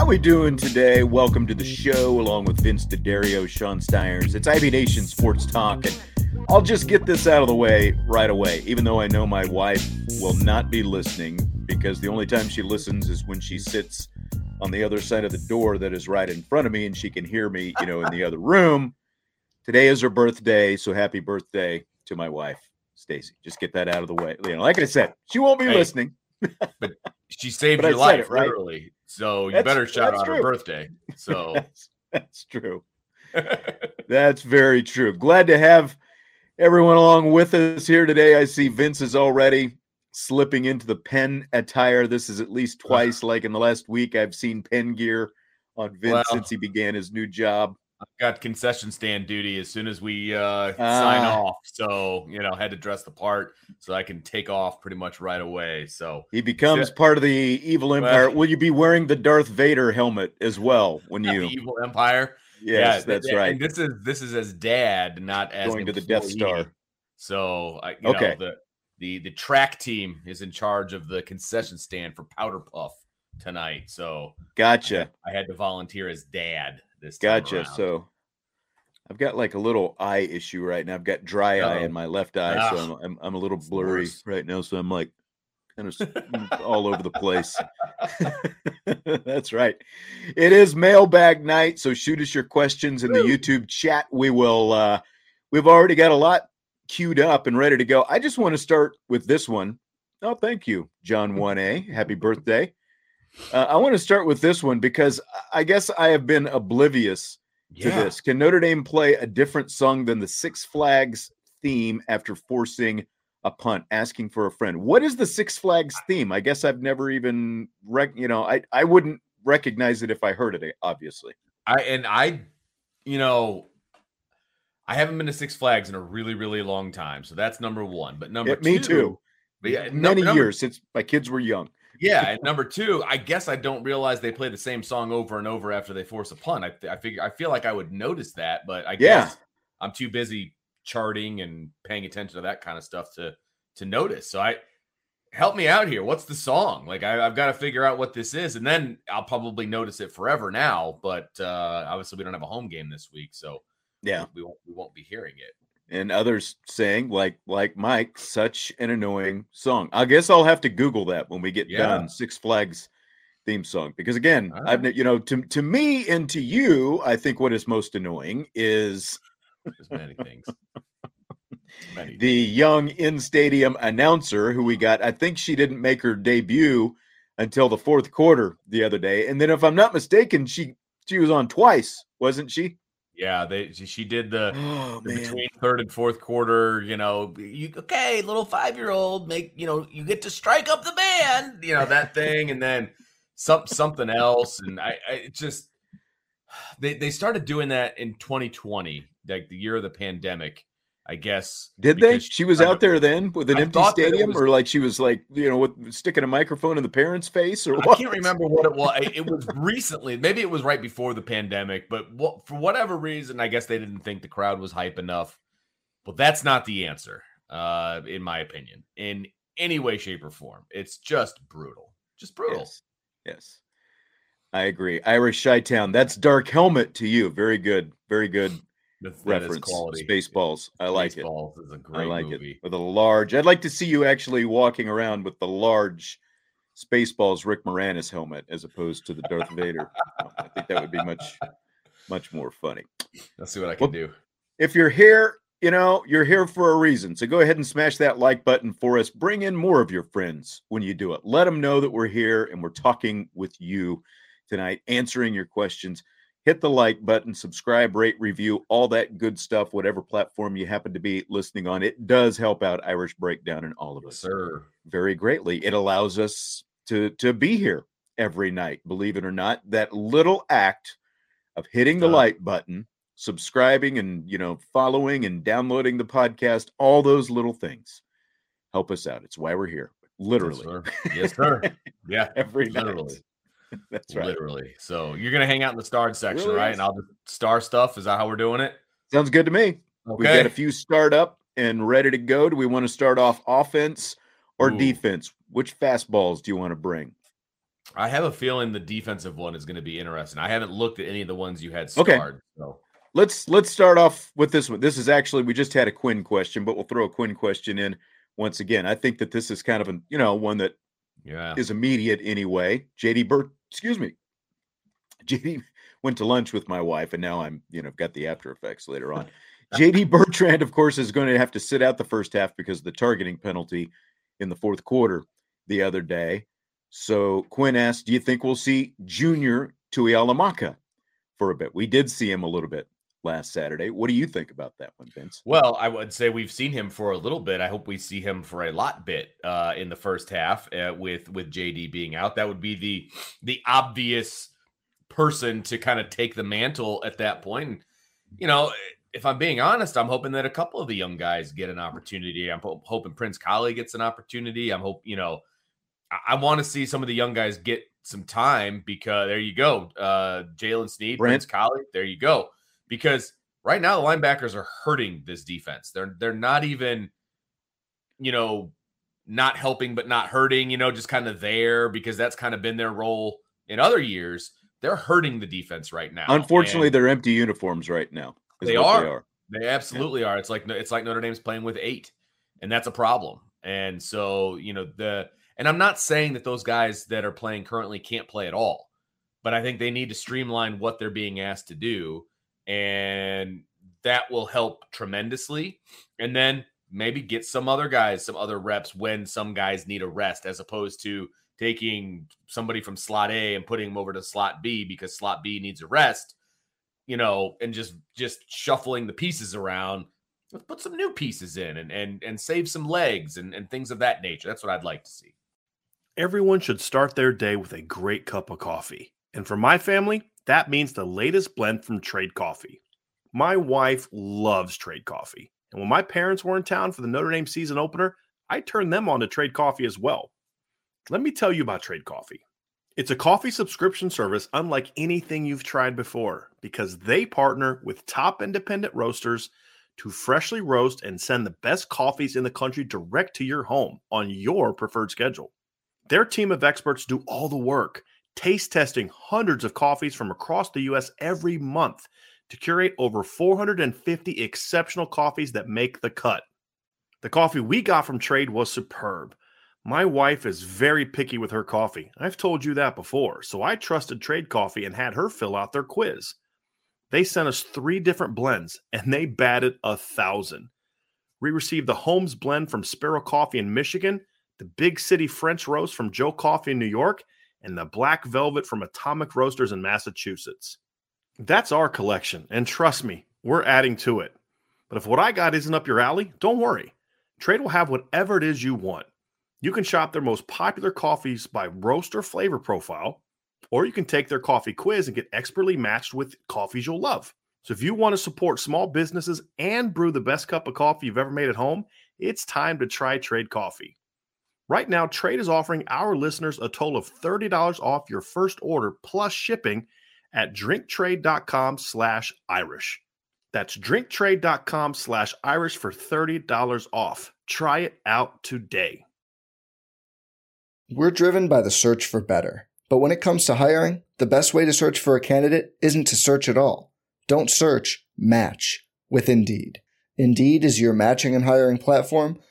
How we doing today? Welcome to the show, along with Vince D'Addario, Sean Stires. It's IB Nation Sports Talk, and I'll just get this out of the way right away. Even though I know my wife will not be listening, because the only time she listens is when she sits on the other side of the door that is right in front of me, and she can hear me, you know, in the other room. Today is her birthday, so happy birthday to my wife, Stacy. Just get that out of the way. You know, like I said, she won't be hey, listening. But she saved your life, it, right? literally. So you that's, better shout out true. her birthday. So that's, that's true. that's very true. Glad to have everyone along with us here today. I see Vince is already slipping into the Penn attire. This is at least uh-huh. twice, like in the last week, I've seen Penn gear on Vince well, since he began his new job. I've got concession stand duty as soon as we uh, uh, sign ah. off. So, you know, had to dress the part so I can take off pretty much right away. So he becomes so, part of the evil empire. Well, Will you be wearing the Darth Vader helmet as well when you evil empire? Yes, yeah, that's right. And this is this is as dad, not as going to the Death Star. So I, okay. Know, the the the track team is in charge of the concession stand for Powder Puff tonight. So gotcha. I, I had to volunteer as dad this gotcha so i've got like a little eye issue right now. I've got dry eye in my left eye so I'm, I'm, I'm, a little blurry right now so i'm like kind of mm, all over the place. That's right. It is mailbag night so shoot us your questions in the youtube chat. We will uh we've already got a lot queued up and ready to go. I just want to start with this one. Oh, thank you john 1a happy birthday uh, I want to start with this one because I guess I have been oblivious to this. Can Notre Dame play a different song than the Six Flags theme after forcing a punt, asking for a friend? What is the Six Flags theme? I guess I've never even, rec- you know, I, I wouldn't recognize it if I heard it, obviously. I, and I, you know, I haven't been to Six Flags in a really, really long time. So that's number one. But number yeah, two, me too. Yeah, many number, years since my kids were young yeah, and number two, I guess I don't realize they play the same song over and over after they force a punt. I, I figure I feel like I would notice that, but I yeah. guess I'm too busy charting and paying attention to that kind of stuff to to notice. So I help me out here. What's the song? Like I, have got to figure out what this is, and then I'll probably notice it forever now. But uh, obviously, we don't have a home game this week, so yeah, we won't we won't be hearing it and others saying like like Mike, such an annoying song. I guess I'll have to Google that when we get yeah. done. Six Flags theme song because again, right. I've ah. you know to to me and to you, I think what is most annoying is There's many things. Many the young in stadium announcer who we got. I think she didn't make her debut until the fourth quarter the other day, and then if I'm not mistaken, she she was on twice, wasn't she? Yeah, they she did the, oh, the between third and fourth quarter. You know, you okay, little five year old, make you know you get to strike up the band, you know that thing, and then some something else, and I, I just they they started doing that in 2020, like the year of the pandemic, I guess. Did they? She was out there then with an I empty stadium, was, or like she was like you know with sticking a microphone in the parents' face, or what? I can't remember what it was. it was recently, maybe it was right before the pandemic, but what, for whatever reason, I guess they didn't think the crowd was hype enough. Well, that's not the answer, uh, in my opinion, in any way, shape, or form. It's just brutal, just brutal. Yes. yes. I agree. Irish Chi Town. That's Dark Helmet to you. Very good. Very good reference. quality Spaceballs. I like Spaceballs it. Is a great I like movie. it with a large. I'd like to see you actually walking around with the large Spaceballs Rick Moranis helmet as opposed to the Darth Vader. I think that would be much much more funny. Let's see what I can well, do. If you're here, you know, you're here for a reason. So go ahead and smash that like button for us. Bring in more of your friends when you do it. Let them know that we're here and we're talking with you tonight, answering your questions. Hit the like button, subscribe, rate, review, all that good stuff, whatever platform you happen to be listening on. It does help out Irish Breakdown and all of us. sir. Very greatly. It allows us to to be here every night, believe it or not. That little act of hitting the uh, like button, subscribing and you know following and downloading the podcast, all those little things help us out. It's why we're here. Literally. Yes, sir. Yes, sir. Yeah, every literally. Night. That's right. Literally. So you're gonna hang out in the starred section, really right? Is. And I'll just star stuff. Is that how we're doing it? Sounds good to me. Okay. We've got a few start up and ready to go. Do we want to start off offense or Ooh. defense? Which fastballs do you want to bring? I have a feeling the defensive one is going to be interesting. I haven't looked at any of the ones you had starred. Okay. So let's let's start off with this one. This is actually we just had a Quinn question, but we'll throw a Quinn question in once again. I think that this is kind of a you know one that yeah is immediate anyway. JD Burt, excuse me. JD went to lunch with my wife, and now I'm you know got the after effects later on. JD Bertrand, of course, is going to have to sit out the first half because of the targeting penalty in the fourth quarter the other day. So Quinn asked, "Do you think we'll see Junior Tuihalamaka for a bit? We did see him a little bit last Saturday. What do you think about that one, Vince? Well, I would say we've seen him for a little bit. I hope we see him for a lot bit uh, in the first half uh, with with JD being out. That would be the the obvious person to kind of take the mantle at that point. And, you know, if I'm being honest, I'm hoping that a couple of the young guys get an opportunity. I'm ho- hoping Prince Kollie gets an opportunity. I'm hope you know. I, I want to see some of the young guys get some time because there you go, uh, Jaylen Sneed, Brent. Prince Kollie. There you go because right now the linebackers are hurting this defense. They're they're not even, you know, not helping but not hurting. You know, just kind of there because that's kind of been their role in other years. They're hurting the defense right now. Unfortunately, and they're empty uniforms right now. They are. they are. They absolutely yeah. are. It's like it's like Notre Dame's playing with eight, and that's a problem. And so you know the and I'm not saying that those guys that are playing currently can't play at all, but I think they need to streamline what they're being asked to do and that will help tremendously. And then maybe get some other guys some other reps when some guys need a rest, as opposed to taking somebody from slot A and putting them over to slot B because slot B needs a rest, you know, and just just shuffling the pieces around. Let's put some new pieces in and and and save some legs and, and things of that nature. That's what I'd like to see. Everyone should start their day with a great cup of coffee. And for my family, that means the latest blend from Trade Coffee. My wife loves Trade Coffee. And when my parents were in town for the Notre Dame season opener, I turned them on to Trade Coffee as well. Let me tell you about Trade Coffee. It's a coffee subscription service unlike anything you've tried before because they partner with top independent roasters to freshly roast and send the best coffees in the country direct to your home on your preferred schedule. Their team of experts do all the work taste testing hundreds of coffees from across the U.S. every month to curate over 450 exceptional coffees that make the cut. The coffee we got from Trade was superb. My wife is very picky with her coffee. I've told you that before, so I trusted Trade Coffee and had her fill out their quiz. They sent us three different blends and they batted a thousand. We received the Holmes blend from Sparrow Coffee in Michigan, the Big City French Roast from Joe Coffee in New York, and the Black Velvet from Atomic Roasters in Massachusetts. That's our collection, and trust me, we're adding to it. But if what I got isn't up your alley, don't worry. Trade will have whatever it is you want. You can shop their most popular coffees by roaster flavor profile, or you can take their coffee quiz and get expertly matched with coffees you'll love. So if you want to support small businesses and brew the best cup of coffee you've ever made at home, it's time to try Trade Coffee. Right now, Trade is offering our listeners a total of $30 off your first order plus shipping at drinktrade.com slash Irish. That's drinktrade.com slash Irish for $30 off. Try it out today. We're driven by the search for better. But when it comes to hiring, the best way to search for a candidate isn't to search at all. Don't search, match with Indeed. Indeed is your matching and hiring platform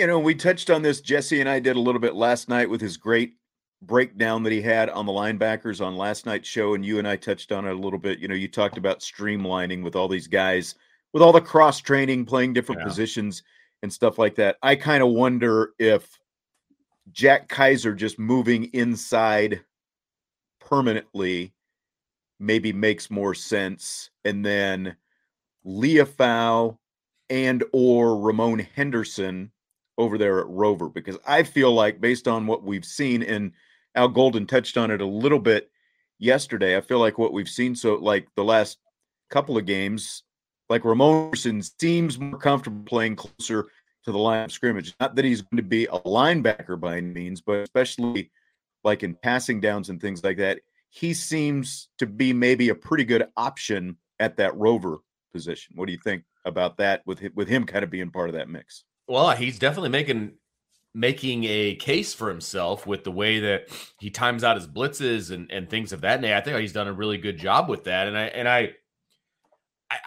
You know, we touched on this. Jesse and I did a little bit last night with his great breakdown that he had on the linebackers on last night's show. And you and I touched on it a little bit. You know, you talked about streamlining with all these guys, with all the cross training, playing different yeah. positions and stuff like that. I kind of wonder if Jack Kaiser just moving inside permanently maybe makes more sense. And then Liufau and or Ramon Henderson over there at Rover because I feel like based on what we've seen and Al Golden touched on it a little bit yesterday. I feel like what we've seen so like the last couple of games, like Ramon seems more comfortable playing closer to the line of scrimmage. Not that he's going to be a linebacker by any means, but especially like in passing downs and things like that, he seems to be maybe a pretty good option at that rover position. What do you think about that with with him kind of being part of that mix? Well, he's definitely making making a case for himself with the way that he times out his blitzes and, and things of that nature. I think he's done a really good job with that. And I and I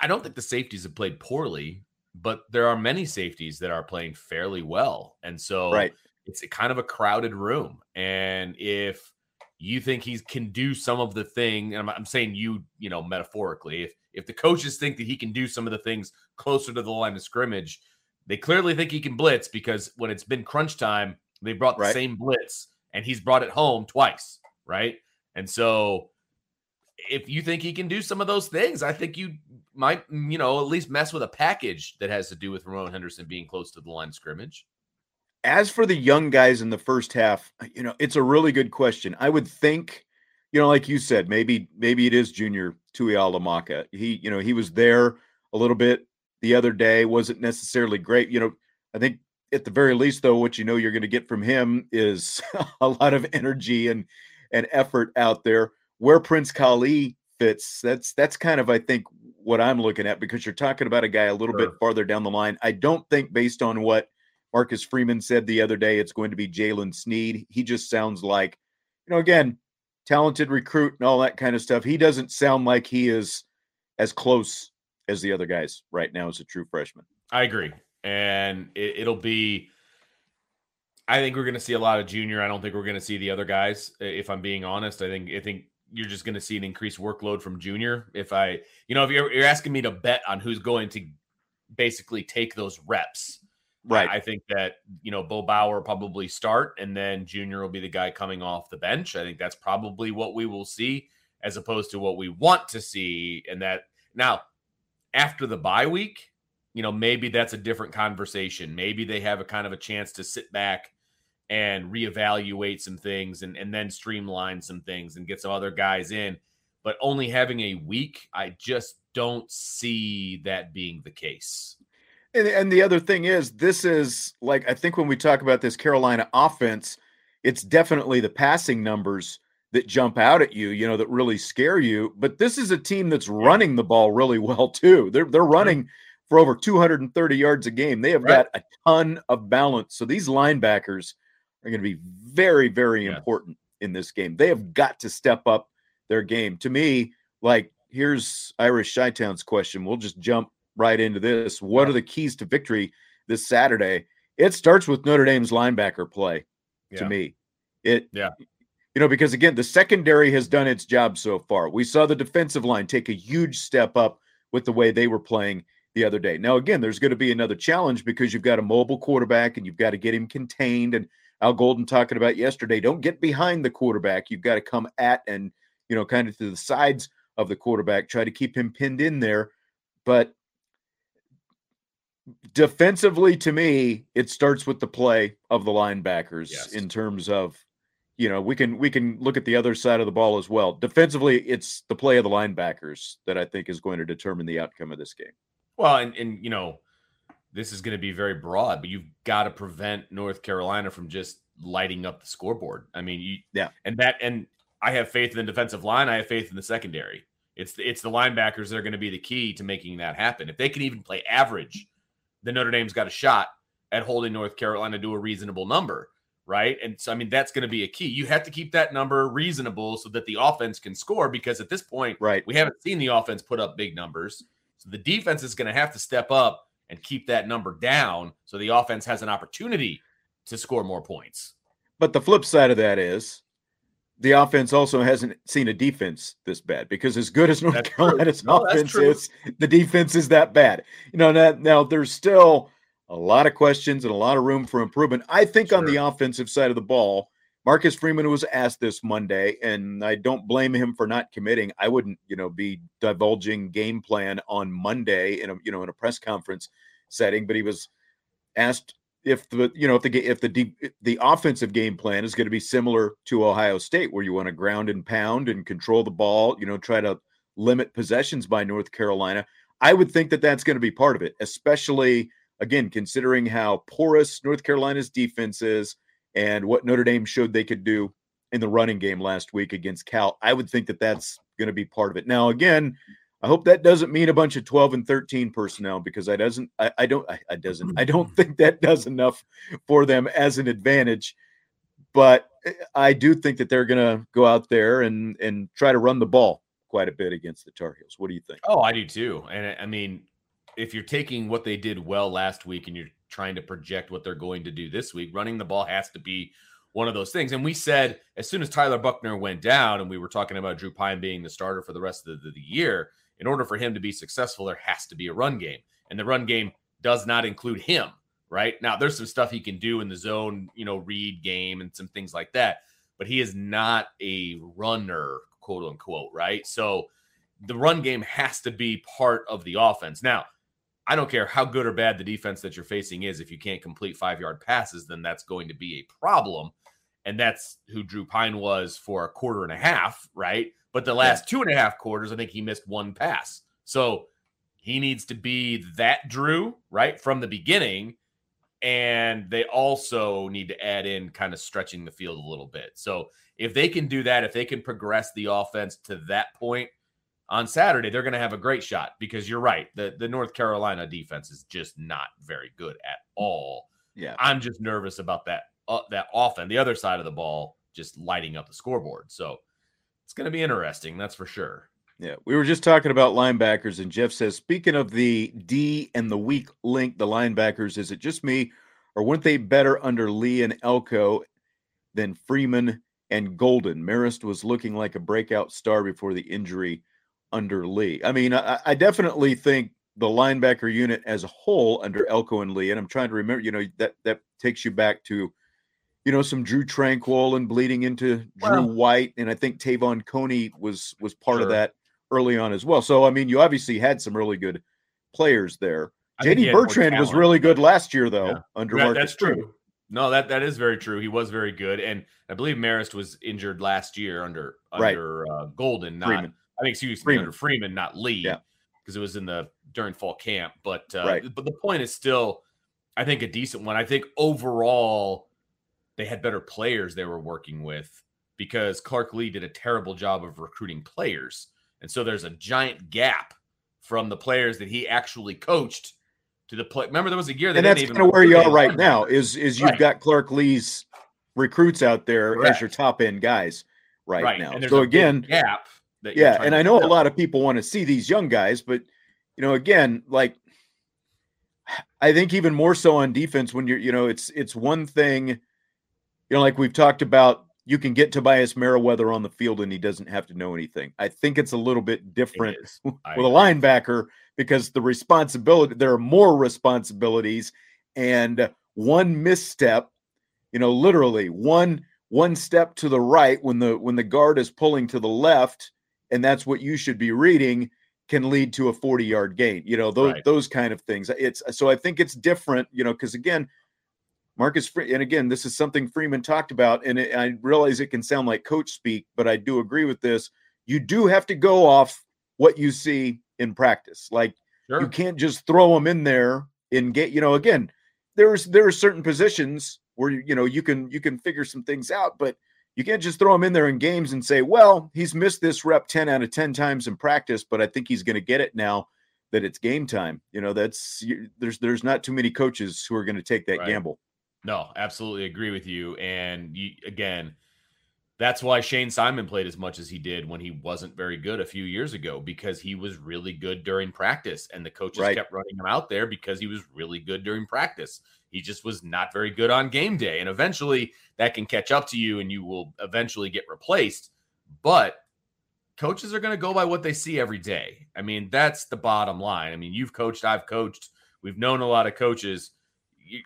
I don't think the safeties have played poorly, but there are many safeties that are playing fairly well. And so right. it's a kind of a crowded room. And if you think he can do some of the thing, I'm, I'm saying you, you know, metaphorically, if if the coaches think that he can do some of the things closer to the line of scrimmage, they clearly think he can blitz because when it's been crunch time, they brought the right. same blitz and he's brought it home twice, right? And so if you think he can do some of those things, I think you might, you know, at least mess with a package that has to do with Ramon Henderson being close to the line of scrimmage. As for the young guys in the first half, you know, it's a really good question. I would think, you know, like you said, maybe maybe it is Junior Tuihalamaka. He, you know, he was there a little bit the other day wasn't necessarily great. You know, I think at the very least, though, what you know you're going to get from him is a lot of energy and and effort out there. Where Prince Kollie fits, that's that's kind of I think what I'm looking at because you're talking about a guy a little sure. bit farther down the line. I don't think based on what Marcus Freeman said the other day, it's going to be Jaylen Sneed. He just sounds like, you know, again, talented recruit and all that kind of stuff. He doesn't sound like he is as close as the other guys right now as a true freshman. I agree. And it, will be, I think we're going to see a lot of junior. I don't think we're going to see the other guys. If I'm being honest, I think, I think you're just going to see an increased workload from junior. If I, you know, if you're, you're asking me to bet on who's going to basically take those reps, right? I think that, you know, Bo Bauer probably start and then junior will be the guy coming off the bench. I think that's probably what we will see as opposed to what we want to see. And that now, after the bye week, you know, maybe that's a different conversation. Maybe they have a kind of a chance to sit back and reevaluate some things and, and then streamline some things and get some other guys in. But only having a week, I just don't see that being the case. And, and the other thing is, this is like, I think when we talk about this Carolina offense, it's definitely the passing numbers that jump out at you, you know, that really scare you. But this is a team that's running the ball really well too. They're they're running for over 230 yards a game. They have right. got a ton of balance. So these linebackers are going to be very very yes. important in this game. They have got to step up their game. To me, like here's Irish Chi-Town's question. We'll just jump right into this. What are the keys to victory this Saturday? It starts with Notre Dame's linebacker play. Yeah. To me, it yeah you know, because again, the secondary has done its job so far. We saw the defensive line take a huge step up with the way they were playing the other day. Now, again, there's going to be another challenge because you've got a mobile quarterback and you've got to get him contained. And Al Golden talking about yesterday, don't get behind the quarterback. You've got to come at and, you know, kind of to the sides of the quarterback, try to keep him pinned in there. But defensively, to me, it starts with the play of the linebackers yes. in terms of, you know, we can we can look at the other side of the ball as well. Defensively, it's the play of the linebackers that I think is going to determine the outcome of this game. Well, and and you know, this is going to be very broad, but you've got to prevent North Carolina from just lighting up the scoreboard. I mean, you, yeah, and that, and I have faith in the defensive line. I have faith in the secondary. It's the, it's the linebackers that are going to be the key to making that happen. If they can even play average, then Notre Dame's got a shot at holding North Carolina to a reasonable number, right? And so, I mean, that's going to be a key. You have to keep that number reasonable so that the offense can score. Because at this point, right, we haven't seen the offense put up big numbers. So the defense is going to have to step up and keep that number down so the offense has an opportunity to score more points. But the flip side of that is the offense also hasn't seen a defense this bad because as good as North that's Carolina's no, offense is, the defense is that bad. You know, now, now, there's still a lot of questions and a lot of room for improvement. I think sure. on the offensive side of the ball, Marcus Freeman was asked this Monday, and I don't blame him for not committing. I wouldn't, you know, be divulging game plan on Monday in a, you know, in a press conference setting, but he was asked if the, you know, if the if the the offensive game plan is going to be similar to Ohio State, where you want to ground and pound and control the ball, you know, try to limit possessions by North Carolina. I would think that that's going to be part of it, especially again considering how porous North Carolina's defense is and what Notre Dame showed they could do in the running game last week against Cal. I would think that that's going to be part of it. Now, again, I hope that doesn't mean a bunch of 12 and 13 personnel because I doesn't I, I don't I, I doesn't I don't think that does enough for them as an advantage. But eh, I do think that they're going to go out there and and try to run the ball quite a bit against the Tar Heels. What do you think? Oh, I do too. And I mean, if you're taking what they did well last week and you're trying to project what they're going to do this week. Running the ball has to be one of those things. And we said as soon as Tyler Buchner went down, and we were talking about Drew Pyne being the starter for the rest of the, the year, in order for him to be successful, there has to be a run game. And the run game does not include him, right? Now, there's some stuff he can do in the zone, you know, read game and some things like that, but he is not a runner, quote unquote, right? So the run game has to be part of the offense. Now, I don't care how good or bad the defense that you're facing is. If you can't complete five yard passes, then that's going to be a problem. And that's who Drew Pyne was for a quarter and a half, right? But the last two and a half quarters, I think he missed one pass. So he needs to be that Drew, right, from the beginning. And they also need to add in kind of stretching the field a little bit. So if they can do that, if they can progress the offense to that point, on Saturday, they're going to have a great shot because you're right. The the North Carolina defense is just not very good at all. Yeah. I'm just nervous about that uh, that often the other side of the ball just lighting up the scoreboard. So it's going to be interesting, that's for sure. Yeah, we were just talking about linebackers, and Jeff says, speaking of the D and the weak link, the linebackers, is it just me, or weren't they better under Lea and Elko than Freeman and Golden? Marist was looking like a breakout star before the injury under Lea. I mean, I, I, definitely think the linebacker unit as a whole under Elko and Lea, and I'm trying to remember, you know, that that takes you back to, you know, some Drew Tranquill and bleeding into Drew well, White, and I think Te'von Coney was was part sure. of that early on as well. So I mean, you obviously had some really good players there. JD Bertrand was really good last year, though, yeah. under that, That's true. No, that that is very true. He was very good, and I believe Marist was injured last year under under right. uh, Golden, not Freeman. I think excuse me under Freeman, not Lea, yeah, because it was in the during fall camp. But uh, right. but the point is still, I think a decent one. I think overall they had better players they were working with because Clark Lea did a terrible job of recruiting players, and so there's a giant gap from the players that he actually coached to the play. Remember, there was a year that and that's kind of where you are right now. Is is you've right. got Clark Lea's recruits out there Correct. as your top end guys right, right. now. So again, gap yeah, and I know a lot of people want to see these young guys, but you know, again, like I think even more so on defense when you're, you know, it's it's one thing, you know, like we've talked about, you can get Tobias Merriweather on the field and he doesn't have to know anything. I think it's a little bit different with a linebacker because the responsibility there are more responsibilities and one misstep, you know, literally one one step to the right when the when the guard is pulling to the left and that's what you should be reading can lead to a 40 yard gain you know those right. those kind of things it's so i think it's different you know because again marcus and again this is something freeman talked about and it, i realize it can sound like coach speak but i do agree with this you do have to go off what you see in practice like sure. you can't just throw them in there and get you know again there's there are certain positions where you know you can you can figure some things out but you can't just throw him in there in games and say well he's missed this rep 10 out of 10 times in practice but i think he's going to get it now that it's game time you know that's there's there's not too many coaches who are going to take that right. gamble no absolutely agree with you and you, again that's why Shane Simon played as much as he did when he wasn't very good a few years ago because he was really good during practice and the coaches right. kept running him out there because he was really good during practice. He just was not very good on game day and eventually that can catch up to you and you will eventually get replaced. But coaches are going to go by what they see every day. I mean, that's the bottom line. I mean, you've coached, I've coached, we've known a lot of coaches.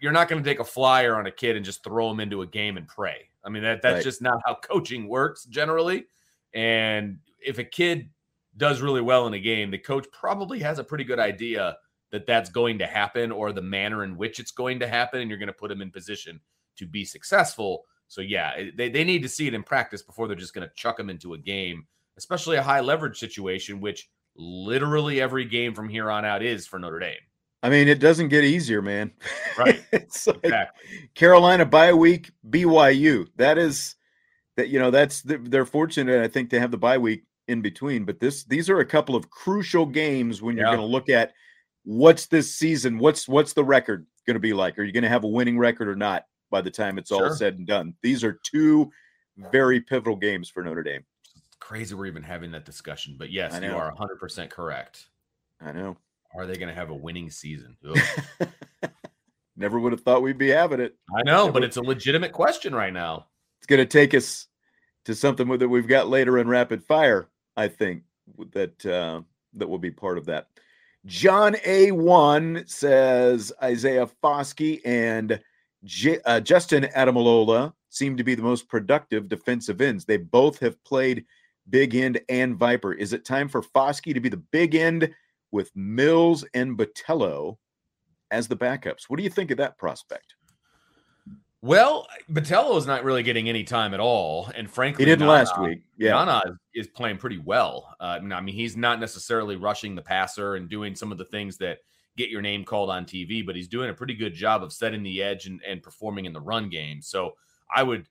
You're not going to take a flyer on a kid and just throw him into a game and pray I mean, that that's right. just not how coaching works generally. And if a kid does really well in a game, the coach probably has a pretty good idea that that's going to happen or the manner in which it's going to happen, and you're going to put them in position to be successful. So yeah, they, they need to see it in practice before they're just going to chuck them into a game, especially a high leverage situation, which literally every game from here on out is for Notre Dame. I mean, it doesn't get easier, man. Right. it's like exactly. Carolina bye week, BYU. That is that you know that's they're fortunate, I think, to have the bye week in between. But this these are a couple of crucial games when you're yeah. going to look at what's this season, what's what's the record going to be like? Are you going to have a winning record or not by the time it's sure. all said and done? These are two very pivotal games for Notre Dame. crazy we're even having that discussion, but yes, you are 100% correct. I know. Are they going to have a winning season? Never would have thought we'd be having it. I know, Never. but it's a legitimate question right now. It's going to take us to something that we've got later in rapid fire. I think that uh, that will be part of that. John A. One says Isaiah Foskey and J- uh, Justin Ademilola seem to be the most productive defensive ends. They both have played big end and Viper. Is it time for Foskey to be the big end with Mills and Botelho as the backups. What do you think of that prospect? Well, Botelho is not really getting any time at all, and frankly, he didn't Nana, last week. Yeah, Nana is playing pretty well. Uh, I mean, he's not necessarily rushing the passer and doing some of the things that get your name called on TV, but he's doing a pretty good job of setting the edge and, and performing in the run game. So I would,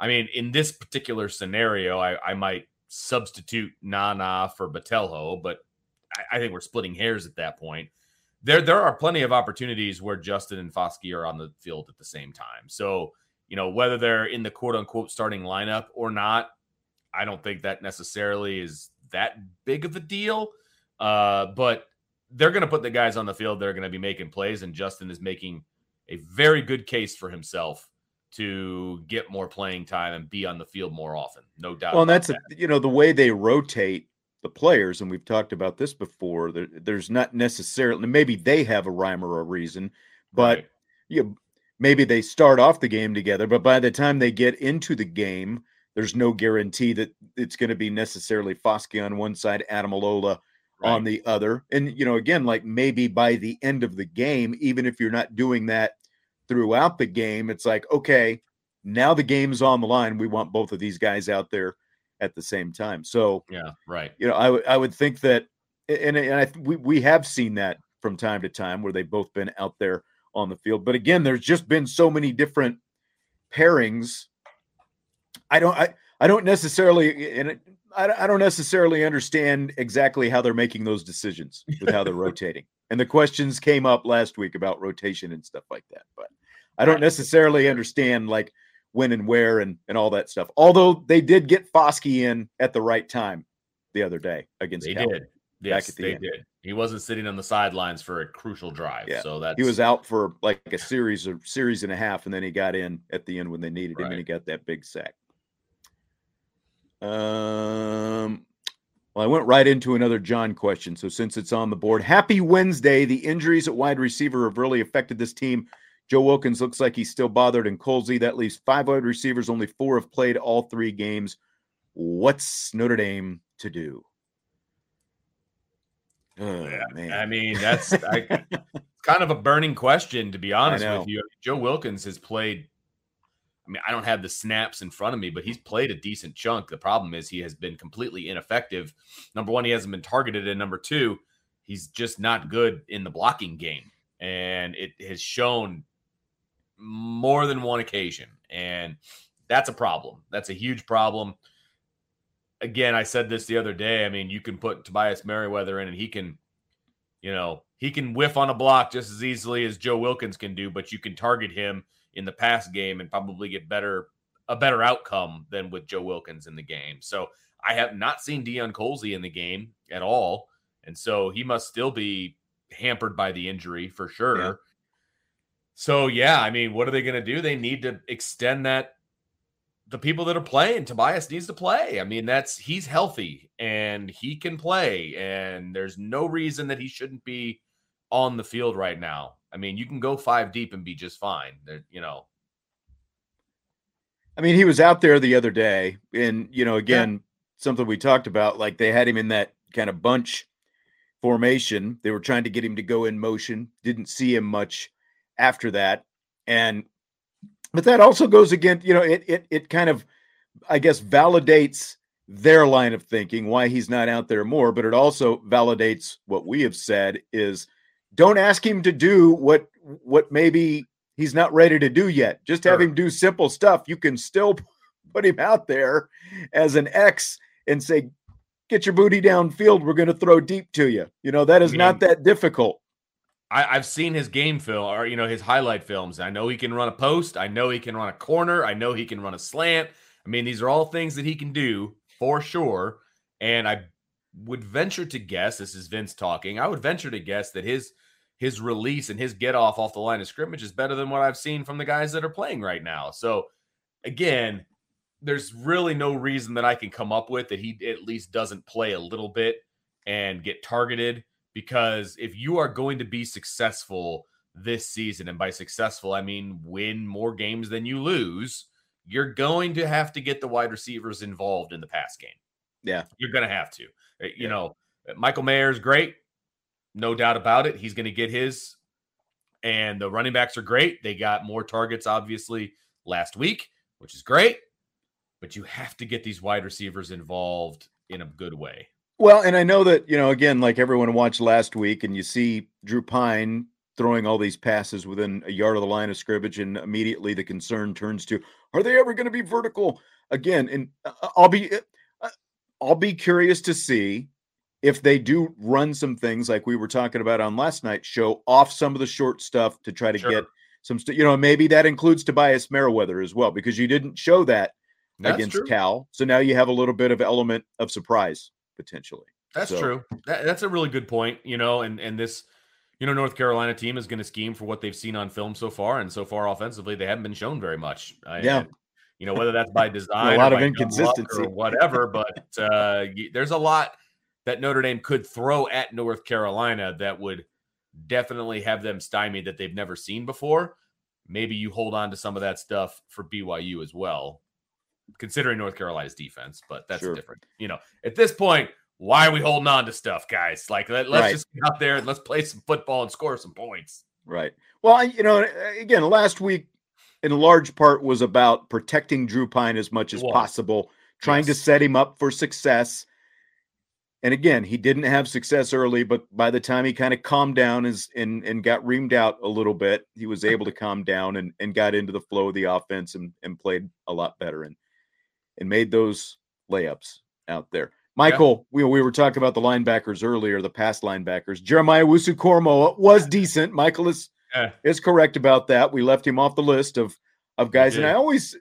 I mean, in this particular scenario, I, I might substitute Nana for Botelho, but I, I think we're splitting hairs at that point. There, there are plenty of opportunities where Justin and Foskey are on the field at the same time. So, you know, whether they're in the quote unquote starting lineup or not, I don't think that necessarily is that big of a deal. Uh, but they're going to put the guys on the field. They're going to be making plays, and Justin is making a very good case for himself to get more playing time and be on the field more often. No doubt. Well, and that's that. a, you know the way they rotate the players, and we've talked about this before. There, there's not necessarily maybe they have a rhyme or a reason, but right. you know, maybe they start off the game together, but by the time they get into the game, there's no guarantee that it's going to be necessarily Foskey on one side, Ademilola right. on the other. And you know, again, like maybe by the end of the game, even if you're not doing that throughout the game, it's like, okay, now the game's on the line. We want both of these guys out there at the same time. So yeah, right. You know, I, w- I would think that, and, and I we we have seen that from time to time where they've both been out there on the field. But again, there's just been so many different pairings. I don't I I don't necessarily and it, I, I don't necessarily understand exactly how they're making those decisions with how they're rotating. And the questions came up last week about rotation and stuff like that. But I don't necessarily understand like when and where and and all that stuff. Although they did get Foskey in at the right time the other day against they Cal. did. Yes, the they end. did. He wasn't sitting on the sidelines for a crucial drive. Yeah. So that he was out for like a series or series and a half, and then he got in at the end when they needed right. him, and he got that big sack. Um, well, I went right into another John question. So since it's on the board, happy Wednesday. The injuries at wide receiver have really affected this team Joe Wilkins looks like he's still bothered in Colzie. That leaves five wide receivers. Only four have played all three games. What's Notre Dame to do? Oh, yeah, man. I mean, that's I, kind of a burning question, to be honest with you. Joe Wilkins has played. I mean, I don't have the snaps in front of me, but he's played a decent chunk. The problem is he has been completely ineffective. Number one, he hasn't been targeted, and number two, he's just not good in the blocking game, and it has shown more than one occasion, and that's a problem. That's a huge problem. Again, I said this the other day. I mean, you can put Tobias Merriweather in, and he can, you know, he can whiff on a block just as easily as Joe Wilkins can do, but you can target him in the pass game and probably get better a better outcome than with Joe Wilkins in the game. So I have not seen Deion Colzie in the game at all. And so he must still be hampered by the injury for sure. Yeah. So yeah, I mean, what are they going to do? They need to extend that. The people that are playing, Tobias needs to play. I mean, that's he's healthy and he can play, and there's no reason that he shouldn't be on the field right now. I mean, you can go five deep and be just fine. There, you know. I mean, he was out there the other day, and you know, again, yeah. something we talked about. Like they had him in that kind of bunch formation. They were trying to get him to go in motion. Didn't see him much after that. And but that also goes against, you know, it it it kind of I guess validates their line of thinking why he's not out there more, but it also validates what we have said is don't ask him to do what what maybe he's not ready to do yet. Just sure. have him do simple stuff. You can still put him out there as an X and say, get your booty downfield. We're going to throw deep to you. You know, that is I mean, not that difficult. I, have seen his game film or you know his highlight films. I know he can run a post. I know he can run a corner. I know he can run a slant. I mean, these are all things that he can do for sure. And I would venture to guess, this is Vince talking. I would venture to guess that his his release and his get off off the line of scrimmage is better than what I've seen from the guys that are playing right now. So again, there's really no reason that I can come up with that he at least doesn't play a little bit and get targeted because if you are going to be successful this season, and by successful, I mean win more games than you lose, you're going to have to get the wide receivers involved in the pass game. Yeah. You're going to have to. Uh, you yeah. know, Michael Mayer is great. No doubt about it. He's going to get his. And the running backs are great. They got more targets, obviously, last week, which is great. But you have to get these wide receivers involved in a good way. Well, and I know that, you know, again, like everyone watched last week, and you see Drew Pyne throwing all these passes within a yard of the line of scrimmage, and immediately the concern turns to, are they ever going to be vertical again? And uh, uh, I'll be, uh, I'll be curious to see if they do run some things like we were talking about on last night's show, off some of the short stuff to try to sure. get some, st- you know, maybe that includes Tobias Merriweather as well, because you didn't show that That's against true. Cal. So now you have a little bit of element of surprise potentially. That's so. true. That, that's a really good point. You know, and and this, you know, North Carolina team is going to scheme for what they've seen on film so far, and so far offensively, they haven't been shown very much. Yeah. And, you know, whether that's by design, a lot of inconsistency, or whatever. But uh, there's a lot that Notre Dame could throw at North Carolina that would definitely have them stymied that they've never seen before. Maybe you hold on to some of that stuff for BYU as well considering North Carolina's defense, but that's sure. different. You know, at this point, why are we holding on to stuff, guys? Like, let, us right. just get out there and let's play some football and score some points. Right. Well, you know, uh, again, last week, in large part, was about protecting Drew Pyne as much as possible, trying yes. to set him up for success. And again, he didn't have success early, but by the time he kind of calmed down as, and, and got reamed out a little bit, he was able to calm down and, and got into the flow of the offense and, and played a lot better. And and made those layups out there. Michael, yeah. we, we were talking about the linebackers earlier, the past linebackers. Jeremiah Owusu-Koramoah was decent. Michael is yeah. is correct about that. We left him off the list of of guys, and I always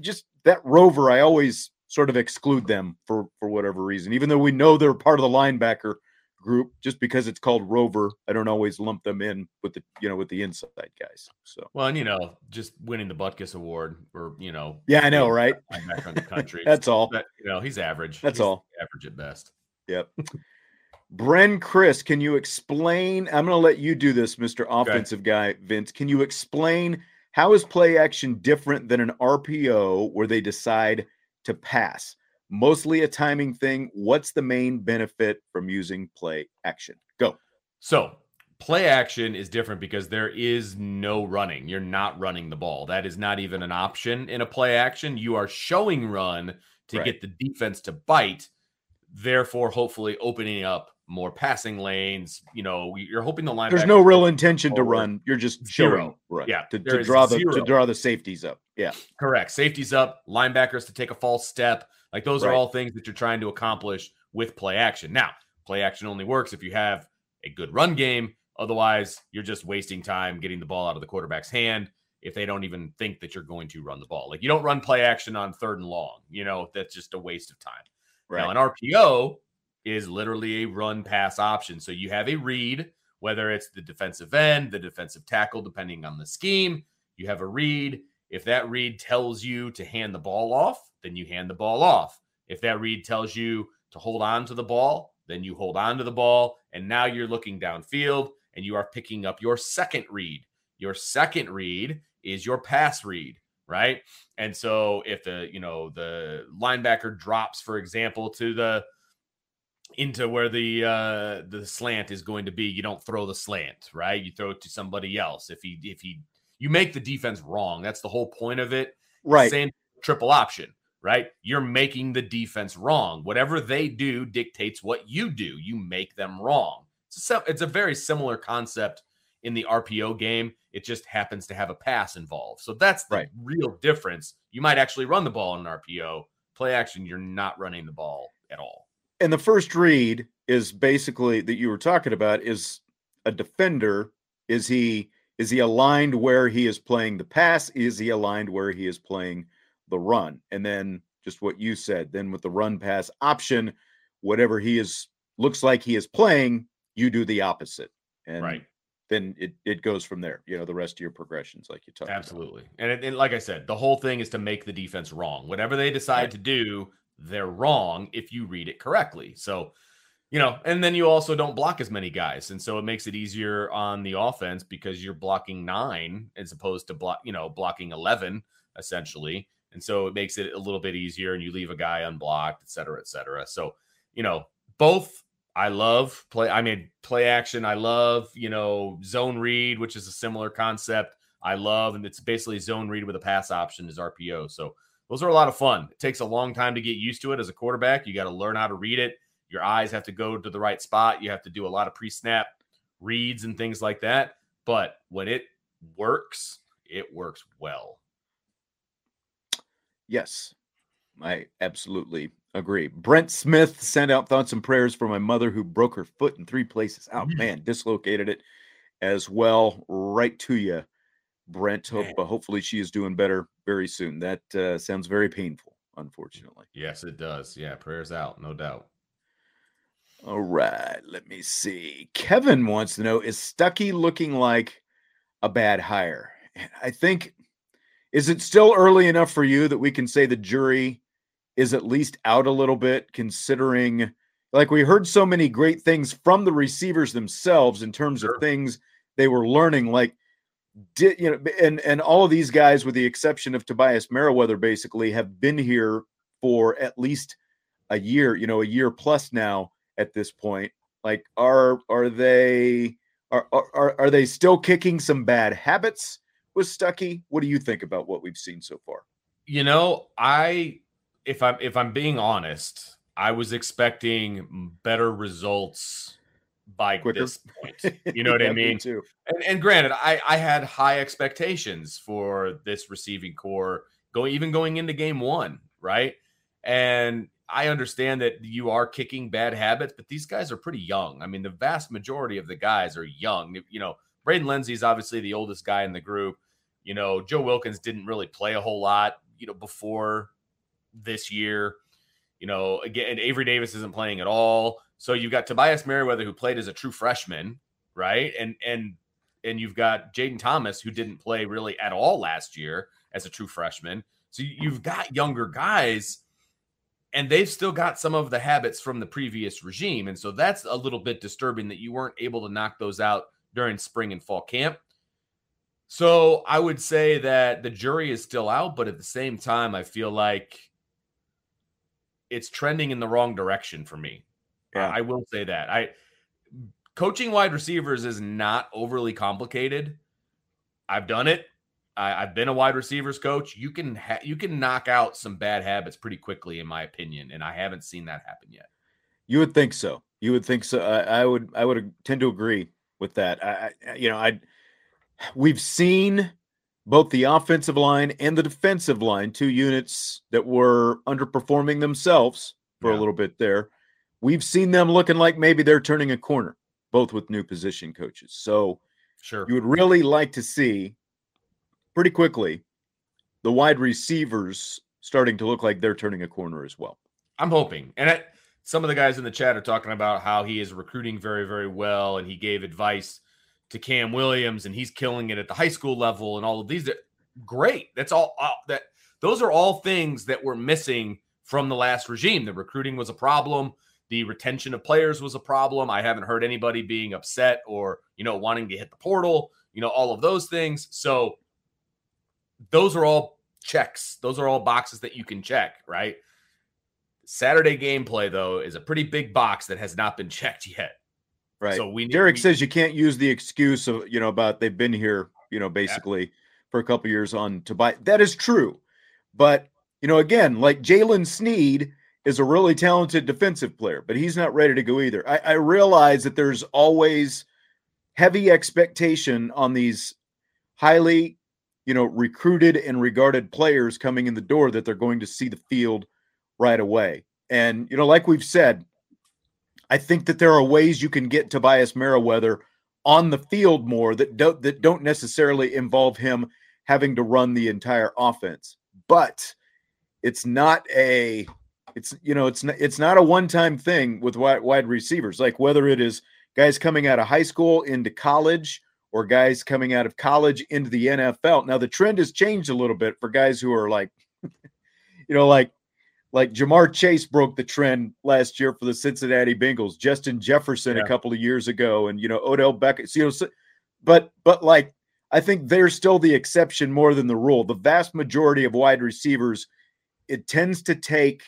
just that rover. I always sort of exclude them for for whatever reason, even though we know they're part of the linebacker group just because it's called rover i don't always lump them in with the you know with the inside guys so well and you know just winning the butkus award or you know yeah i know right back the country that's all that, you know he's average that's he's all average at best yep Bren Chris, can you explain? I'm going to let you do this, Mr. Offensive okay. guy, Vince. Can you explain how is play action different than an RPO where they decide to pass? Mostly a timing thing. What's the main benefit from using play action? Go. So, play action is different because there is no running. You're not running the ball. That is not even an option in a play action. You are showing run to right. get the defense to bite, therefore, hopefully opening up more passing lanes. You know, you're hoping the line. There's no real intention to run. You're just zero. Right. Yeah. To, to draw the zero. to draw the safeties up. Yeah. Correct. Safeties up. Linebackers to take a false step. Like those right. are all things that you're trying to accomplish with play action. Now, play action only works if you have a good run game. Otherwise, you're just wasting time getting the ball out of the quarterback's hand if they don't even think that you're going to run the ball. Like you don't run play action on third and long. You know, that's just a waste of time. Right. Now, an RPO is literally a run pass option. So you have a read, whether it's the defensive end, the defensive tackle, depending on the scheme, you have a read. If that read tells you to hand the ball off, then you hand the ball off. If that read tells you to hold on to the ball, then you hold on to the ball. And now you're looking downfield and you are picking up your second read. Your second read is your pass read, right? And so if the, you know, the linebacker drops, for example, to the into where the uh the slant is going to be you don't throw the slant right you throw it to somebody else if he if he you make the defense wrong that's the whole point of it right same triple option right? You're making the defense wrong. Whatever they do dictates what you do. You make them wrong. It's a, it's a very similar concept in the RPO game. It just happens to have a pass involved. So that's the right. real difference. You might actually run the ball in an RPO play action you're not running the ball at all. And the first read is basically that you were talking about is a defender. Is he is he aligned where he is playing the pass? Is he aligned where he is playing the run? And then just what you said. Then with the run pass option, whatever he is looks like he is playing, you do the opposite. And right. then it, it goes from there. You know, the rest of your progressions, like you talked Absolutely. About. And, it, and like I said, the whole thing is to make the defense wrong. Whatever they decide right. to do, they're wrong if you read it correctly. So, you know, and then you also don't block as many guys. And so it makes it easier on the offense because you're blocking nine as opposed to block, you know, blocking 11 essentially. And so it makes it a little bit easier and you leave a guy unblocked, et cetera, et cetera. So, you know, both I love play. I mean, play action. I love, you know, zone read, which is a similar concept. I love, and it's basically zone read with a pass option is RPO. So those are a lot of fun. It takes a long time to get used to it as a quarterback. You got to learn how to read it. Your eyes have to go to the right spot. You have to do a lot of pre snap reads and things like that. But when it works, it works well. Yes, I absolutely agree. Brent Smith sent out thoughts and prayers for my mother who broke her foot in three places. Oh, mm. man, dislocated it as well. Right to you, Brent. Hope, uh, hopefully she is doing better very soon. That uh, sounds very painful, unfortunately. Yes, it does. Yeah, prayers out, no doubt. All right, let me see. Kevin wants to know is Stuckey looking like a bad hire? I think is it still early enough for you that we can say the jury is at least out a little bit considering like we heard so many great things from the receivers themselves in terms sure. of things they were learning like did you know and and all of these guys with the exception of Tobias Merriweather basically have been here for at least a year, you know, a year plus now at this point. Like are are they are are are they still kicking some bad habits with Stuckey? What do you think about what we've seen so far? You know, I if I'm if I'm being honest, I was expecting better results by Quicker. this point. You know what I mean? Too. And, and granted, I, I had high expectations for this receiving corps going even going into game one, right? And I understand that you are kicking bad habits, but these guys are pretty young. I mean, the vast majority of the guys are young. You know, Braden Lenzy is obviously the oldest guy in the group. You know, Joe Wilkins didn't really play a whole lot, you know, before this year. You know, again, Avery Davis isn't playing at all. So you've got Tobias Merriweather who played as a true freshman, right? And and and you've got Jayden Thomas who didn't play really at all last year as a true freshman. So you've got younger guys, and they've still got some of the habits from the previous regime. And so that's a little bit disturbing that you weren't able to knock those out during spring and fall camp. So I would say that the jury is still out, but at the same time, I feel like it's trending in the wrong direction for me. Yeah. I will say that. I coaching wide receivers is not overly complicated. I've done it. I, have been a wide receivers coach. You can ha- you can knock out some bad habits pretty quickly, in my opinion, and I haven't seen that happen yet. You would think so. You would think so. I, I would. I would tend to agree with that. I, I, you know, I we've seen both the offensive line and the defensive line, two units that were underperforming themselves for yeah. a little bit there. We've seen them looking like maybe they're turning a corner, both with new position coaches. So, sure, you would really like to see pretty quickly the wide receivers starting to look like they're turning a corner as well. I'm hoping. And I, some of the guys in the chat are talking about how he is recruiting very, very well, and he gave advice to Cam Williams, and he's killing it at the high school level, and all of these. Great. That's all. Uh, that those are all things that were missing from the last regime. The recruiting was a problem. The retention of players was a problem. I haven't heard anybody being upset or you know wanting to hit the portal. You know all of those things. So those are all checks. Those are all boxes that you can check, right? Saturday gameplay though is a pretty big box that has not been checked yet. Right. So we Derek we, says you can't use the excuse of you know about they've been here you know basically yeah. for a couple years on to buy. That is true, but you know again like Jaylen Sneed is a really talented defensive player, but he's not ready to go either. I, I realize that there's always heavy expectation on these highly you know recruited and regarded players coming in the door that they're going to see the field right away. And you know like we've said I think that there are ways you can get Tobias Merriweather on the field more that don't that don't necessarily involve him having to run the entire offense. But it's not a it's you know it's not it's not a one-time thing with wide, wide receivers like whether it is guys coming out of high school into college or guys coming out of college into the NFL. Now the trend has changed a little bit for guys who are like you know like like Ja'Marr Chase broke the trend last year for the Cincinnati Bengals, Justin Jefferson yeah. a couple of years ago, and you know Odell Beckham. You know, but but like I think they're still the exception more than the rule. The vast majority of wide receivers, it tends to take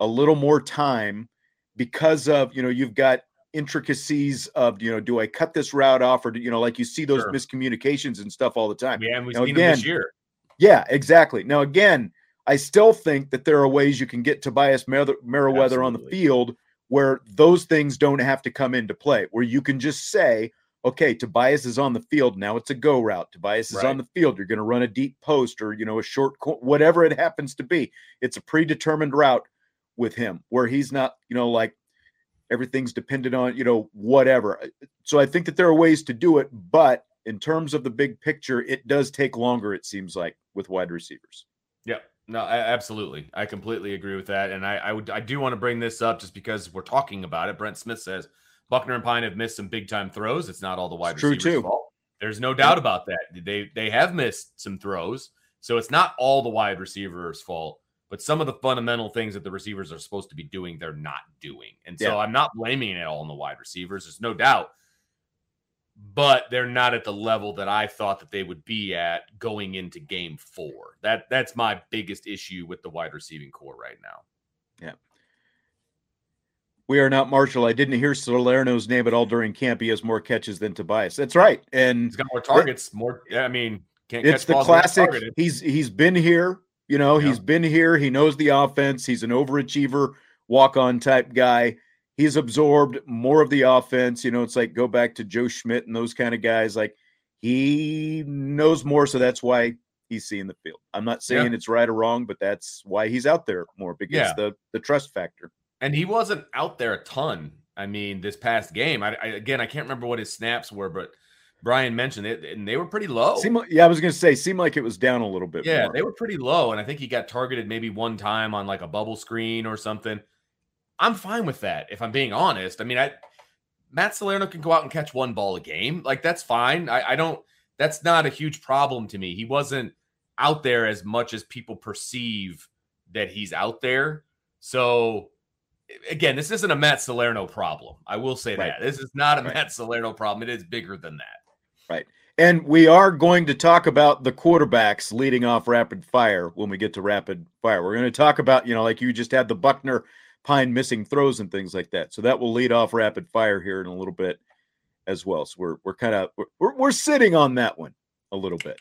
a little more time because of you know you've got intricacies of you know do I cut this route off or do, you know like you see those sure. miscommunications and stuff all the time. Yeah, and we've now, seen again, this year. Yeah, exactly. Now again I still think that there are ways you can get Tobias Mer- Merriweather Absolutely. on the field where those things don't have to come into play, where you can just say, okay, Tobias is on the field. Now it's a go route. Tobias is right. on the field. You're going to run a deep post or, you know, a short, whatever it happens to be. It's a predetermined route with him where he's not, you know, like everything's dependent on, you know, whatever. Uh, so I think that there are ways to do it. But in terms of the big picture, it does take longer, it seems like, with wide receivers. Yeah. No, absolutely. I completely agree with that. And I, I would I do want to bring this up just because we're talking about it. Brent Smith says Buchner and Pyne have missed some big time throws. It's not all the wide it's receivers' true too. fault. There's no doubt about that. They they have missed some throws. So it's not all the wide receivers' fault, but some of the fundamental things that the receivers are supposed to be doing, they're not doing. And so yeah. I'm not blaming it all on the wide receivers. There's no doubt but they're not at the level that I thought that they would be at going into game four. That that's my biggest issue with the wide receiving corps right now. Yeah. We are not Marshall. I didn't hear Salerno's name at all during camp. He has more catches than Tobias. That's right. And he's got more targets. It, more I mean, can't it's the classic. He's he's been here, you know, yeah. he's been here. He knows the offense. He's an overachiever, walk-on type guy he's absorbed more of the offense. You know, it's like go back to Joe Schmidt and those kind of guys. Like he knows more, so that's why he's seeing the field. I'm not saying yeah. it's right or wrong, but that's why he's out there more because yeah. the the trust factor. And he wasn't out there a ton. I mean, this past game, I, I again I can't remember what his snaps were, but Brian mentioned it, and they were pretty low. Seemed, yeah, I was going to say, seemed like it was down a little bit. Yeah, more. they were pretty low, and I think he got targeted maybe one time on like a bubble screen or something. I'm fine with that. If I'm being honest, I mean, I Matt Salerno can go out and catch one ball a game. Like that's fine. I, I don't. That's not a huge problem to me. He wasn't out there as much as people perceive that he's out there. So again, this isn't a Matt Salerno problem. I will say right. that. This is not a right. Matt Salerno problem. It is bigger than that. Right. And we are going to talk about the quarterbacks leading off rapid fire when we get to rapid fire. We're going to talk about, you know, like you just had the Buchner Pyne missing throws and things like that. So that will lead off rapid fire here in a little bit as well. So we're we're kind of we're, we're sitting on that one a little bit.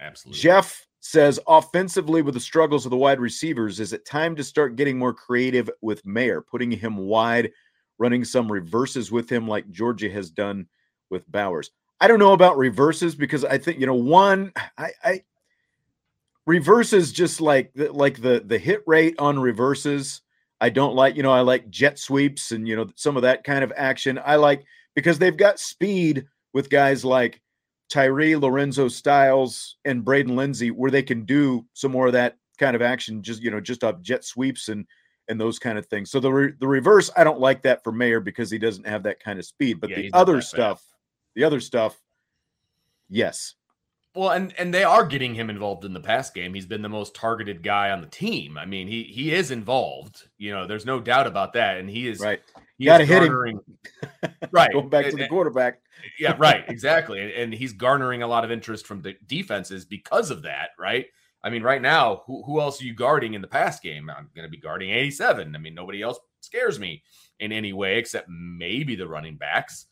Absolutely. Jeff says offensively with the struggles of the wide receivers, is it time to start getting more creative with Mayer, putting him wide, running some reverses with him like Georgia has done with Bowers? I don't know about reverses because I think you know one I, I reverses just like the, like the the hit rate on reverses. I don't like you know I like jet sweeps and you know some of that kind of action. I like because they've got speed with guys like Tyree, Lorenzo Styles, and Braden Lenzy, where they can do some more of that kind of action, just you know, just off jet sweeps and and those kind of things. So the re- the reverse, I don't like that for Mayer because he doesn't have that kind of speed. But yeah, the other stuff, the other stuff, yes. Well, and and they are getting him involved in the pass game. He's been the most targeted guy on the team. I mean, he he is involved. You know, there's no doubt about that. And he is right. You got to hit him. right. Going back to the quarterback. yeah, right. Exactly. And, and, he's garnering a lot of interest from the defenses because of that, right? I mean, right now, who, who else are you guarding in the pass game? I'm going to be guarding 87. I mean, nobody else scares me in any way except maybe the running backs.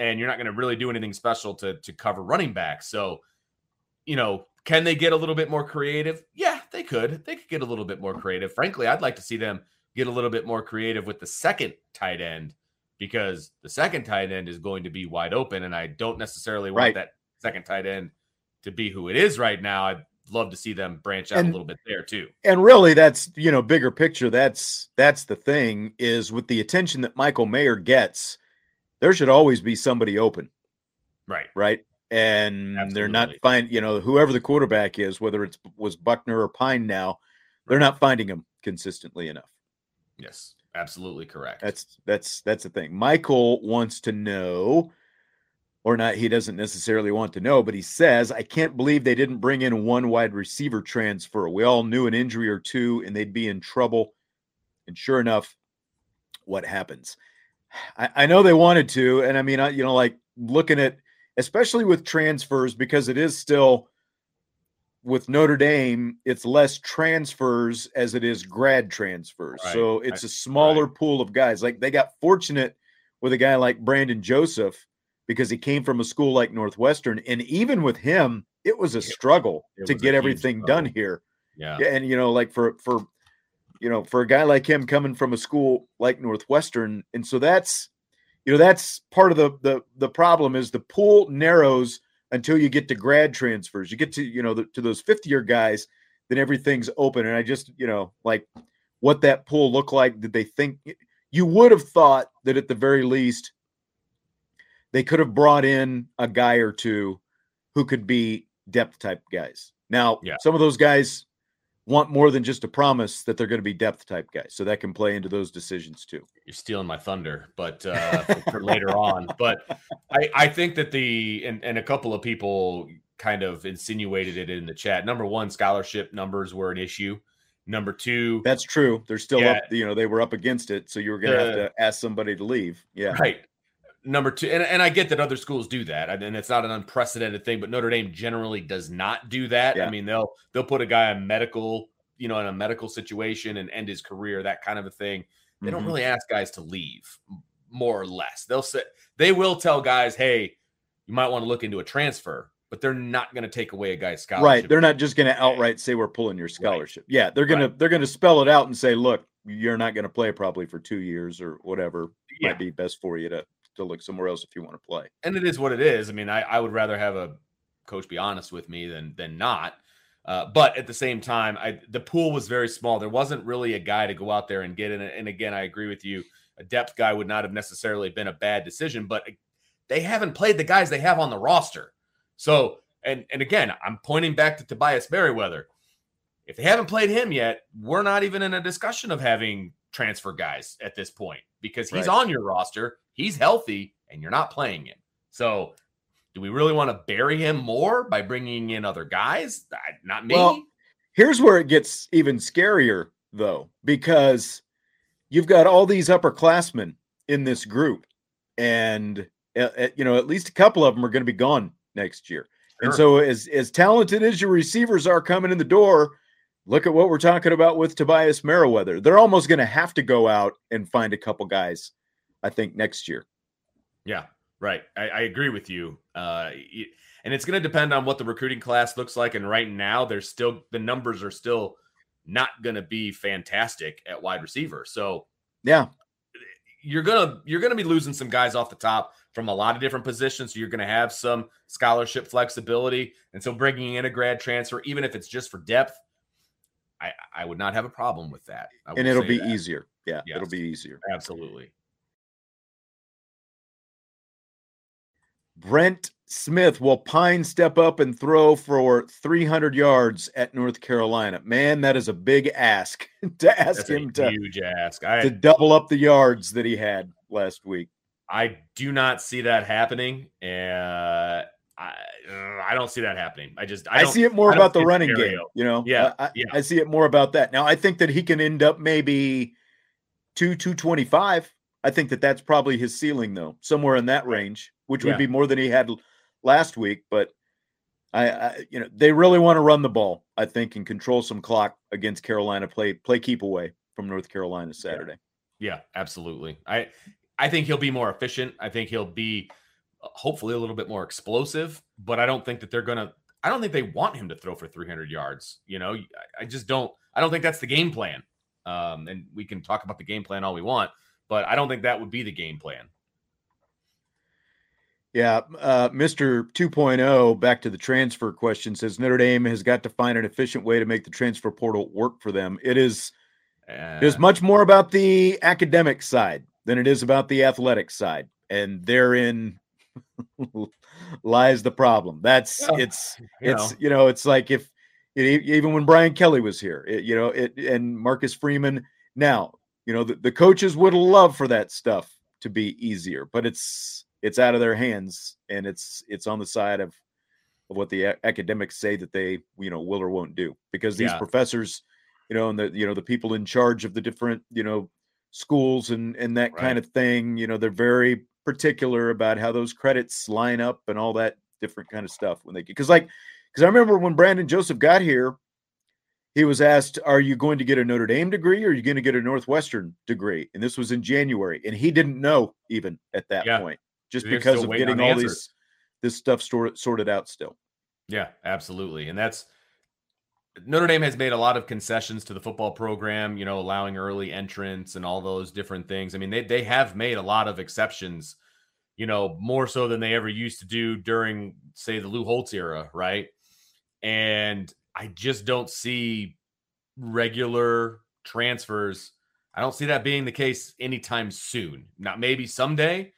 And you're not going to really do anything special to, to cover running backs. So, you know, can they get a little bit more creative? Yeah, they could. They could get a little bit more creative. Frankly, I'd like to see them get a little bit more creative with the second tight end because the second tight end is going to be wide open. And I don't necessarily want right. that second tight end to be who it is right now. I'd love to see them branch out and, a little bit there too. And really that's, you know, bigger picture. That's that's the thing is with the attention that Michael Mayer gets, there should always be somebody open. Right. Right. And Absolutely. they're not find, you know, whoever the quarterback is, whether it's was Buchner or Pyne now, they're not finding him consistently enough. Yes, absolutely correct. That's that's that's the thing. Michael wants to know or not he doesn't necessarily want to know, but he says, I can't believe they didn't bring in one wide receiver transfer. We all knew an injury or two and they'd be in trouble. And sure enough, what happens? I, I know they wanted to, and I mean, I, you know, like looking at especially with transfers because it is still with Notre Dame, it's less transfers as it is grad transfers. Right. So it's a smaller right. pool of guys. Like they got fortunate with a guy like Brandon Joseph because he came from a school like Northwestern. And even with him, it was a struggle it to get everything done here. Yeah. And you know, like for for you know, for a guy like him coming from a school like Northwestern, and so that's you know, that's part of the the the problem is the pool narrows until you get to grad transfers. You get to, you know, the, to those fifth year guys, then everything's open. And I just, you know, like what that pool looked like. Did they think you would have thought that at the very least they could have brought in a guy or two who could be depth type guys. Now, yeah. some of those guys want more than just a promise that they're going to be depth type guys. So that can play into those decisions too. You're stealing my thunder, but uh, for, for later on. But I, I think that the and, and a couple of people kind of insinuated it in the chat. Number one, scholarship numbers were an issue. Number two, that's true. They're still yeah, up. You know, they were up against it, so you were going to have to ask somebody to leave. Yeah, right number two, and, and I get that other schools do that, and it's not an unprecedented thing, but Notre Dame generally does not do that. Yeah. I mean, they'll they'll put a guy on medical, you know, in a medical situation and end his career, that kind of a thing. They mm-hmm. don't really ask guys to leave, more or less. They'll say they will tell guys, hey, you might want to look into a transfer, but they're not going to take away a guy's scholarship. Right. They're not just going to outright say we're pulling your scholarship. Right. Yeah, they're gonna they're gonna spell it out and say, look, you're not going to play probably for two years or whatever yeah. might be best for you to to look somewhere else if you want to play. And it is what it is. I mean, I, I would rather have a coach be honest with me than than not. Uh, but at the same time, I the pool was very small. There wasn't really a guy to go out there and get in. And again, I agree with you. A depth guy would not have necessarily been a bad decision, but they haven't played the guys they have on the roster. So, and and again, I'm pointing back to Tobias Merriweather. If they haven't played him yet, we're not even in a discussion of having transfer guys at this point because he's right. on your roster, he's healthy, and you're not playing him. So, do we really want to bury him more by bringing in other guys? Not me. Well, here's where it gets even scarier though, because you've got all these upperclassmen in this group, and uh, you know at least a couple of them are going to be gone next year. Sure. And so, as as talented as your receivers are coming in the door, look at what we're talking about with Tobias Merriweather. They're almost going to have to go out and find a couple guys, I think, next year. Yeah, right. I, I agree with you. Uh, and it's going to depend on what the recruiting class looks like. And right now, there's still the numbers are still not going to be fantastic at wide receiver. So yeah, you're gonna you're gonna be losing some guys off the top from a lot of different positions. So you're gonna have some scholarship flexibility, and so bringing in a grad transfer, even if it's just for depth, I I would not have a problem with that. And it'll be that. easier. Yeah, yes. it'll be easier. Absolutely. Brent Smith will Pyne step up and throw for 300 yards at North Carolina. Man, that is a big ask to ask That's him to huge ask I, to double up the yards that he had last week. I do not see that happening. Uh, I, I don't see that happening. I just I, I see it more about the running game. You know, yeah, I, yeah. I see it more about that. Now I think that he can end up maybe two two twenty five. I think that that's probably his ceiling though, somewhere in that range, which would yeah. be more than he had last week. But I, I, you know, they really want to run the ball, I think, and control some clock against Carolina. Play play keep away from North Carolina Saturday. Yeah, yeah absolutely. I I think he'll be more efficient. I think he'll be uh, hopefully a little bit more explosive. But I don't think that they're gonna. I don't think they want him to throw for 300 yards. You know, I just don't. I don't think that's the game plan. Um, and we can talk about the game plan all we want, but I don't think that would be the game plan. Yeah, uh, Mr. 2.0, back to the transfer question, says Notre Dame has got to find an efficient way to make the transfer portal work for them. It is, uh, it is much more about the academic side than it is about the athletic side, and therein lies the problem. That's it's you it's know. you know it's like if it, even when Brian Kelly was here, it, you know it and Marcus Freeman. Now you know the, the coaches would love for that stuff to be easier, but it's it's out of their hands and it's it's on the side of of what the academics say that they you know will or won't do because these yeah. professors you know and the you know the people in charge of the different you know schools and and that right. kind of thing you know they're very particular about how those credits line up and all that different kind of stuff when they get because like because i remember when brandon joseph got here he was asked are you going to get a notre dame degree or are you going to get a northwestern degree and this was in january and he didn't know even at that yeah. point just because of getting all answers. these this stuff sorted sorted out still. Yeah, absolutely. And that's Notre Dame has made a lot of concessions to the football program, you know, allowing early entrance and all those different things. I mean, they they have made a lot of exceptions, you know, more so than they ever used to do during, say, the Lou Holtz era, right? And I just don't see regular transfers. I don't see that being the case anytime soon. Not maybe someday,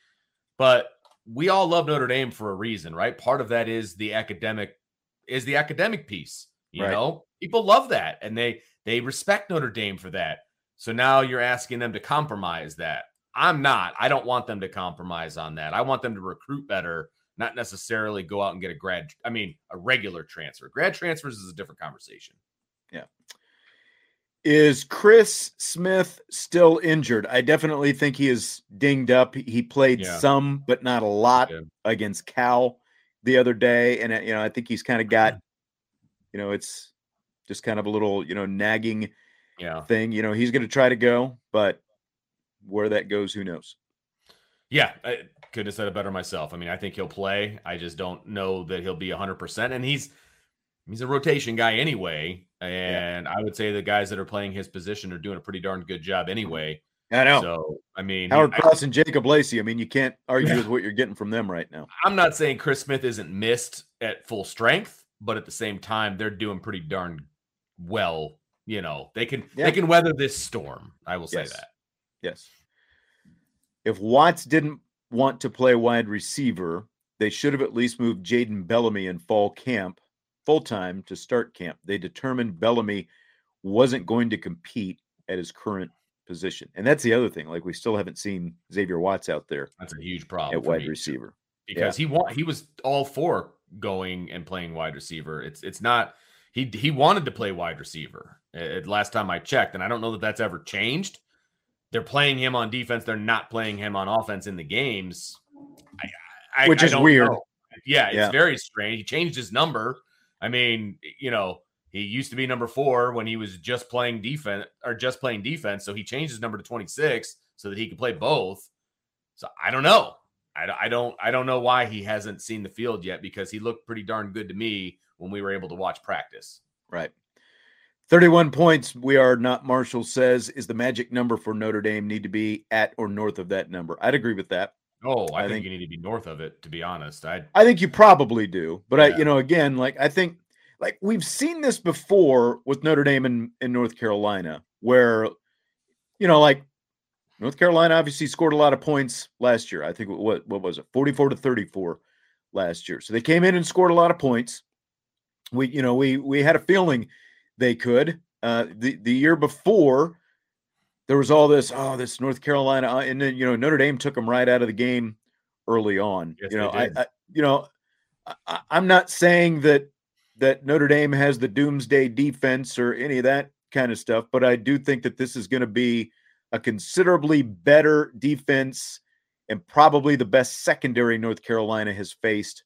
but we all love Notre Dame for a reason, right? Part of that is the academic is the academic piece. You right. know, people love that and they they respect Notre Dame for that. So now you're asking them to compromise that. I'm not. I don't want them to compromise on that. I want them to recruit better, not necessarily go out and get a grad. I mean, a regular transfer. Grad transfers is a different conversation. Yeah. Is Chris Smith still injured? I definitely think he is dinged up. He played yeah. some, but not a lot yeah. against Cal the other day, and uh, you know I think he's kind of got, you know, it's just kind of a little you know nagging, yeah, thing. You know, he's going to try to go, but where that goes, who knows? Yeah, I couldn't have said it better myself. I mean, I think he'll play. I just don't know that he'll be 100%. And he's he's a rotation guy anyway. And yeah. I would say the guys that are playing his position are doing a pretty darn good job anyway. I know. So I mean, Howard Cross and Jacob Lacey. I mean, you can't argue yeah. with what you're getting from them right now. I'm not saying Chris Smith isn't missed at full strength, but at the same time, they're doing pretty darn well. You know, they can yeah. they can weather this storm. I will say yes. that. Yes. If Watts didn't want to play wide receiver, they should have at least moved Jaden Bellamy in fall camp full time to start camp. They determined Bellamy wasn't going to compete at his current position. And that's the other thing. Like we still haven't seen Xavier Watts out there. That's a huge problem at wide receiver. Because yeah. he want he was all for going and playing wide receiver. It's it's not he he wanted to play wide receiver. uh, last time I checked, and I don't know that that's ever changed. They're playing him on defense. They're not playing him on offense in the games, I, I, which is weird. Know. Yeah, it's yeah. very strange. He changed his number. I mean, you know, he used to be number four when he was just playing defense or just playing defense. So he changed his number to 26 so that he could play both. So I don't know. I, I don't I don't know why he hasn't seen the field yet because he looked pretty darn good to me when we were able to watch practice. Right. 31 points, we are not Marshall says, is the magic number for Notre Dame need to be at or north of that number. I'd agree with that. Oh, I, I think, think, you need to be north of it, to be honest. I I think you probably do. But yeah. I, you know, again, like I think like we've seen this before with Notre Dame and in North Carolina, where you know, like North Carolina obviously scored a lot of points last year. I think what what was it, 44 to 34 last year. So they came in and scored a lot of points. We, you know, we we had a feeling they could. Uh, the the year before, there was all this, oh, this North Carolina, uh, and then you know Notre Dame took them right out of the game early on. Yes, you know, I, I, you know, I, I'm not saying that that Notre Dame has the doomsday defense or any of that kind of stuff, but I do think that this is going to be a considerably better defense and probably the best secondary North Carolina has faced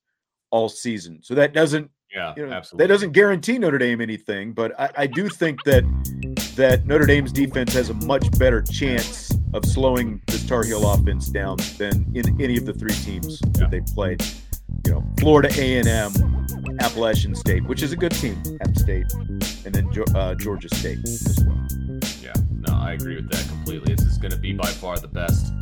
all season. So that doesn't yeah, you know, absolutely. That doesn't guarantee Notre Dame anything, but I, I, do think that that Notre Dame's defense has a much better chance of slowing the Tar Heel offense down than in any of the three teams yeah. that they played. You know, Florida A and M, Appalachian State, which is a good team, App State, and then uh, Georgia State as well. Agree with that completely. This is going to be by far the best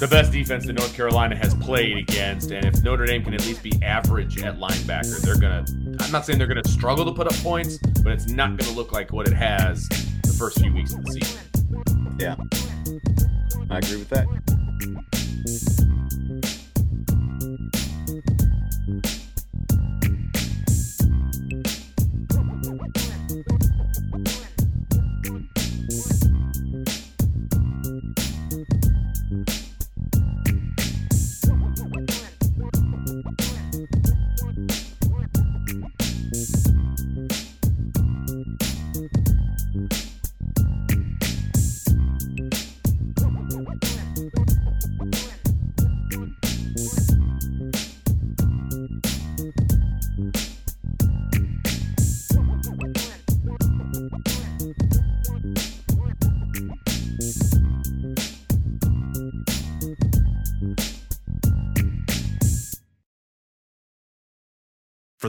the best defense that North Carolina has played against. And if Notre Dame can at least be average at linebacker, they're going to, I'm not saying they're going to struggle to put up points, but it's not going to look like what it has the first few weeks of the season. Yeah. I agree with that.